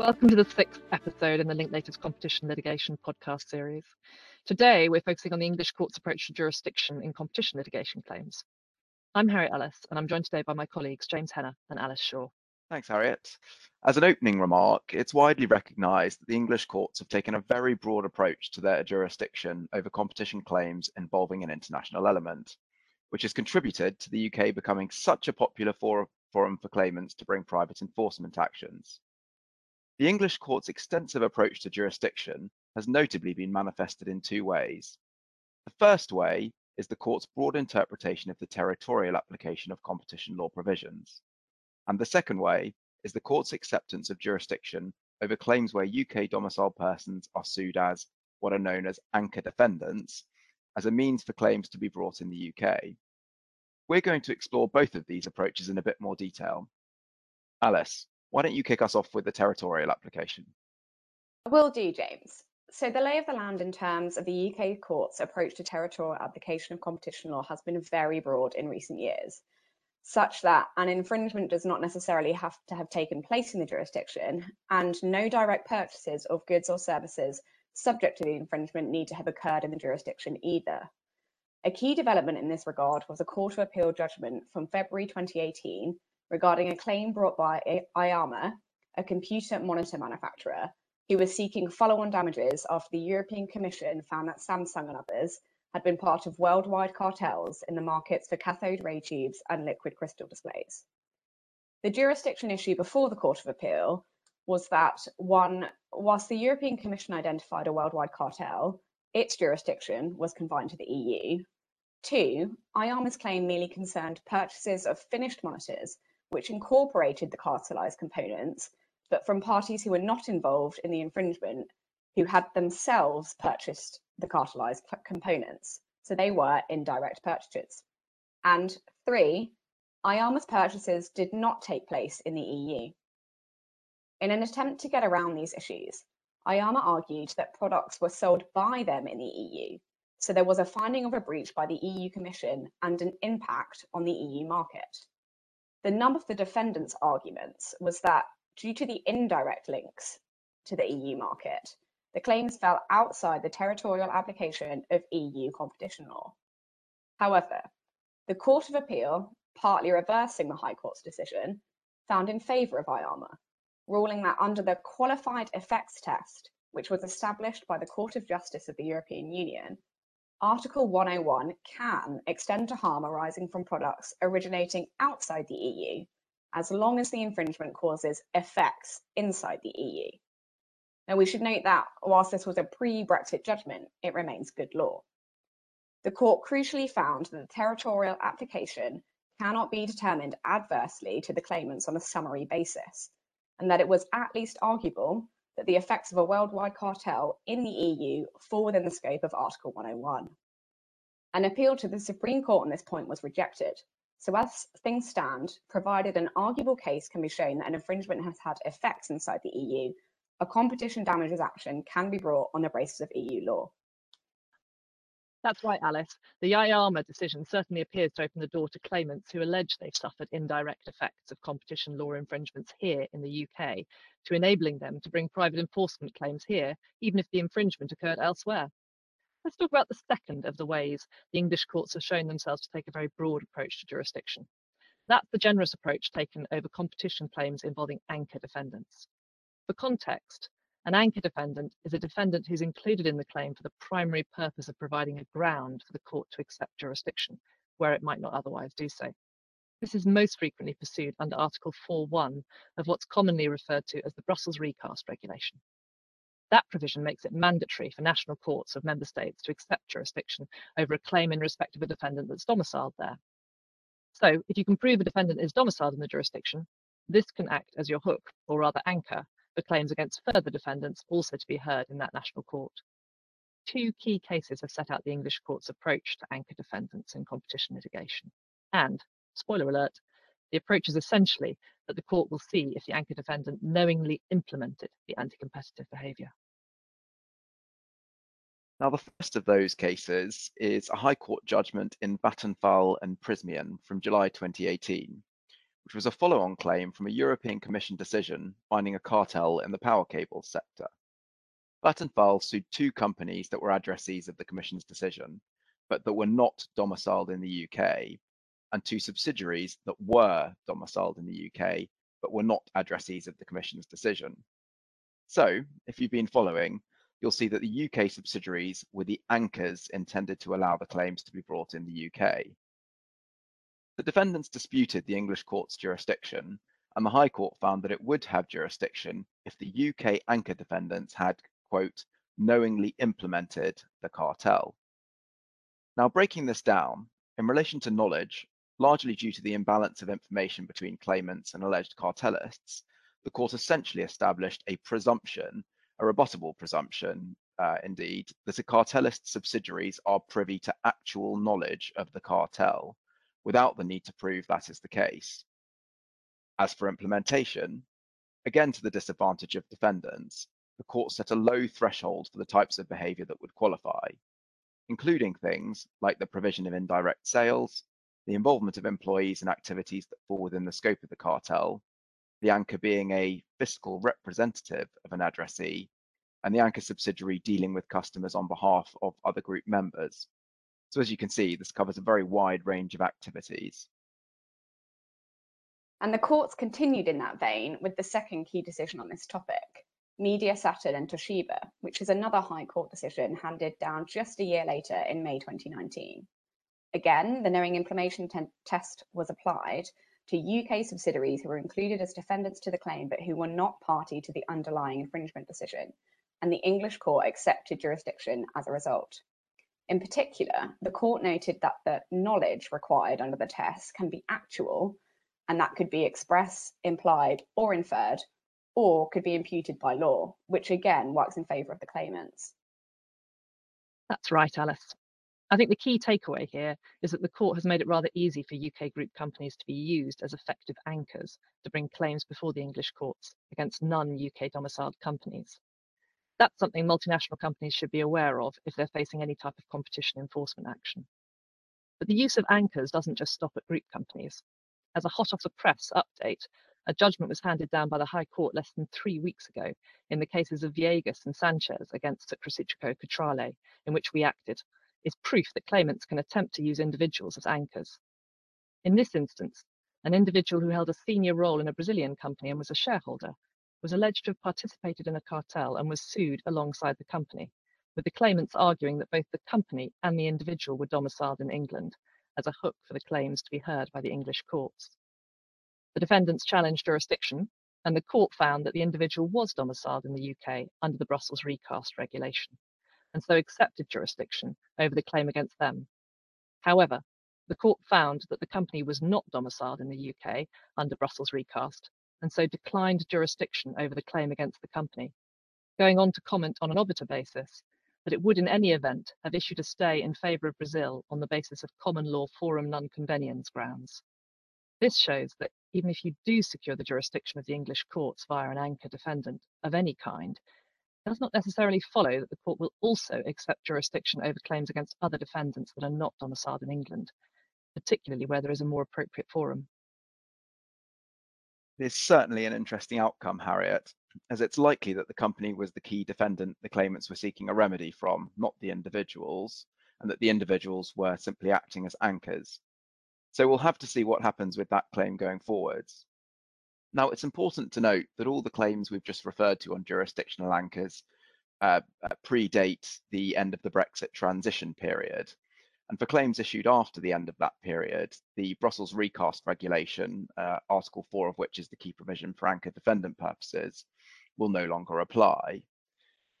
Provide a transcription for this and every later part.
Welcome to the sixth episode in the Linklaters Competition Litigation podcast series. Today, we're focusing on the English court's approach to jurisdiction in competition litigation claims. I'm Harriet Ellis, and I'm joined today by my colleagues James Hennah and Alice Shaw. Thanks, Harriet. As an opening remark, it's widely recognised that the English courts have taken a very broad approach to their jurisdiction over competition claims involving an international element, which has contributed to the UK becoming such a popular forum for claimants to bring private enforcement actions. The English court's extensive approach to jurisdiction has notably been manifested in two ways. The first way is the court's broad interpretation of the territorial application of competition law provisions. And the second way is the court's acceptance of jurisdiction over claims where UK domiciled persons are sued as what are known as anchor defendants as a means for claims to be brought in the UK. We're going to explore both of these approaches in a bit more detail. Alice, why don't you kick us off with the territorial application? I will do, James. So the lay of the land in terms of the UK court's approach to territorial application of competition law has been very broad in recent years such that an infringement does not necessarily have to have taken place in the jurisdiction, and no direct purchases of goods or services subject to the infringement need to have occurred in the jurisdiction either. A key development in this regard was a Court of Appeal judgment from February 2018 regarding a claim brought by iiyama, a computer monitor manufacturer, who was seeking follow on damages after the European Commission found that Samsung and others had been part of worldwide cartels in the markets for cathode ray tubes and liquid crystal displays. The jurisdiction issue before the Court of Appeal was that one, whilst the European Commission identified a worldwide cartel, its jurisdiction was confined to the EU. Two, iiyama's claim merely concerned purchases of finished monitors, which incorporated the cartelized components, but from parties who were not involved in the infringement, who had themselves purchased the cartelized components. So they were indirect purchases. And three, iiyama's purchases did not take place in the EU. In an attempt to get around these issues, IAMA argued that products were sold by them in the EU, so there was a finding of a breach by the EU Commission and an impact on the EU market. The nub of the defendants' arguments was that due to the indirect links to the EU market, the claims fell outside the territorial application of EU competition law. However, the Court of Appeal, partly reversing the High Court's decision, found in favour of iiyama, ruling that under the qualified effects test, which was established by the Court of Justice of the European Union, Article 101 can extend to harm arising from products originating outside the EU, as long as the infringement causes effects inside the EU. Now, we should note that whilst this was a pre Brexit judgment, it remains good law. The court crucially found that the territorial application cannot be determined adversely to the claimants on a summary basis, and that it was at least arguable that the effects of a worldwide cartel in the EU fall within the scope of Article 101. An appeal to the Supreme Court on this point was rejected. So, as things stand, provided an arguable case can be shown that an infringement has had effects inside the EU, a competition damages action can be brought on the basis of EU law. That's right, Alice. The iiyama decision certainly appears to open the door to claimants who allege they've suffered indirect effects of competition law infringements here in the UK, to enabling them to bring private enforcement claims here, even if the infringement occurred elsewhere. Let's talk about the second of the ways the English courts have shown themselves to take a very broad approach to jurisdiction. That's the generous approach taken over competition claims involving anchor defendants. For context, an anchor defendant is a defendant who's included in the claim for the primary purpose of providing a ground for the court to accept jurisdiction, where it might not otherwise do so. This is most frequently pursued under Article 4.1 of what's commonly referred to as the Brussels Recast Regulation. That provision makes it mandatory for national courts of member states to accept jurisdiction over a claim in respect of a defendant that's domiciled there. So, if you can prove a defendant is domiciled in the jurisdiction, this can act as your hook, or rather anchor, for claims against further defendants also to be heard in that national court. Two key cases have set out the English court's approach to anchor defendants in competition litigation. And, spoiler alert, the approach is essentially that the court will see if the anchor defendant knowingly implemented the anti competitive behaviour. Now, the first of those cases is a High Court judgment in Vattenfall and Prysmian from July 2018, which was a follow-on claim from a European Commission decision finding a cartel in the power cables sector. Vattenfall sued two companies that were addressees of the Commission's decision, but that were not domiciled in the UK, and two subsidiaries that were domiciled in the UK, but were not addressees of the Commission's decision. So, if you've been following, you'll see that the UK subsidiaries were the anchors intended to allow the claims to be brought in the UK. The defendants disputed the English court's jurisdiction, and the High Court found that it would have jurisdiction if the UK anchor defendants had, quote, knowingly implemented the cartel. Now, breaking this down, in relation to knowledge, largely due to the imbalance of information between claimants and alleged cartelists, the court essentially established a presumption, a rebuttable presumption, uh, indeed, that a cartelist subsidiaries are privy to actual knowledge of the cartel without the need to prove that is the case. As for implementation, again to the disadvantage of defendants, the court set a low threshold for the types of behaviour that would qualify, including things like the provision of indirect sales, the involvement of employees in activities that fall within the scope of the cartel, the anchor being a fiscal representative of an addressee, and the anchor subsidiary dealing with customers on behalf of other group members, so as you can see, this covers a very wide range of activities. And the courts continued in that vein with the second key decision on this topic, Media Saturn and Toshiba, which is another High Court decision handed down just a year later in May 2019. Again, the knowing implementation test was applied to UK subsidiaries who were included as defendants to the claim but who were not party to the underlying infringement decision, and the English court accepted jurisdiction as a result. In particular, the court noted that the knowledge required under the test can be actual, and that could be express, implied, or inferred, or could be imputed by law, which again works in favour of the claimants. That's right, Alice. I think the key takeaway here is that the court has made it rather easy for UK group companies to be used as effective anchors to bring claims before the English courts against non UK domiciled companies. That's something multinational companies should be aware of if they're facing any type of competition enforcement action. But the use of anchors doesn't just stop at group companies. As a hot off the press update, a judgment was handed down by the High Court less than three weeks ago in the cases of Viegas and Sanchez against Sucocitrico Cutrale, in which we acted, is proof that claimants can attempt to use individuals as anchors. In this instance, an individual who held a senior role in a Brazilian company and was a shareholder was alleged to have participated in a cartel and was sued alongside the company, with the claimants arguing that both the company and the individual were domiciled in England as a hook for the claims to be heard by the English courts. The defendants challenged jurisdiction, and the court found that the individual was domiciled in the UK under the Brussels recast regulation, and so accepted jurisdiction over the claim against them. However, the court found that the company was not domiciled in the UK under Brussels recast and so declined jurisdiction over the claim against the company, going on to comment on an obiter basis that it would in any event have issued a stay in favour of Brazil on the basis of common law forum non conveniens grounds. This shows that even if you do secure the jurisdiction of the English courts via an anchor defendant of any kind, it does not necessarily follow that the court will also accept jurisdiction over claims against other defendants that are not domiciled in England, particularly where there is a more appropriate forum is certainly an interesting outcome, Harriet, as it's likely that the company was the key defendant the claimants were seeking a remedy from, not the individuals, and that the individuals were simply acting as anchors. So we'll have to see what happens with that claim going forwards. Now, it's important to note that all the claims we've just referred to on jurisdictional anchors uh, uh, predate the end of the Brexit transition period. And for claims issued after the end of that period, the Brussels recast regulation, uh, Article 4 of which is the key provision for anchor defendant purposes, will no longer apply.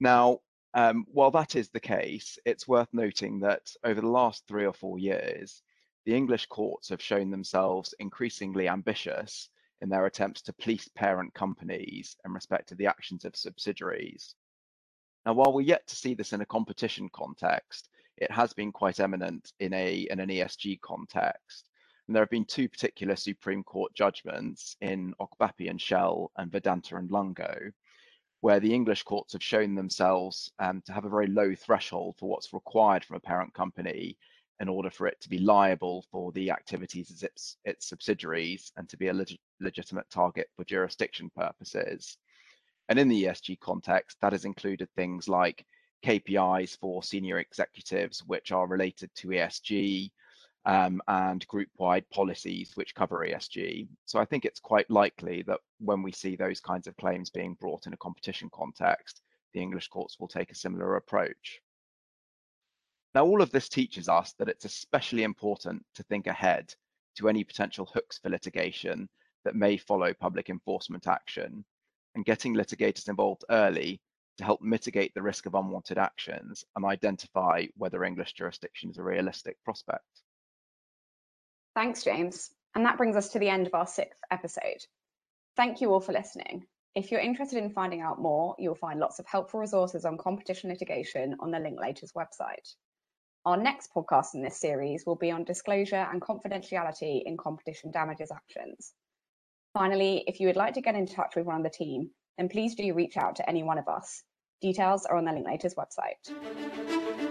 Now, um, while that is the case, it's worth noting that over the last three or four years, the English courts have shown themselves increasingly ambitious in their attempts to police parent companies in respect to the actions of subsidiaries. Now, while we're yet to see this in a competition context, it has been quite eminent in a in an ESG context. And there have been two particular Supreme Court judgments in Okpabi and Shell and Vedanta and Lungowe, where the English courts have shown themselves um, to have a very low threshold for what's required from a parent company in order for it to be liable for the activities of its, its subsidiaries and to be a leg legitimate target for jurisdiction purposes. And in the ESG context, that has included things like KPIs for senior executives, which are related to ESG, um, and group-wide policies which cover ESG. So I think it's quite likely that when we see those kinds of claims being brought in a competition context, the English courts will take a similar approach. Now, all of this teaches us that it's especially important to think ahead to any potential hooks for litigation that may follow public enforcement action and getting litigators involved early to help mitigate the risk of unwanted actions and identify whether English jurisdiction is a realistic prospect. Thanks, James. And that brings us to the end of our sixth episode. Thank you all for listening. If you're interested in finding out more, you'll find lots of helpful resources on competition litigation on the Linklaters website. Our next podcast in this series will be on disclosure and confidentiality in competition damages actions. Finally, if you would like to get in touch with one of the team, then please do reach out to any one of us. Details are on the Linklaters website.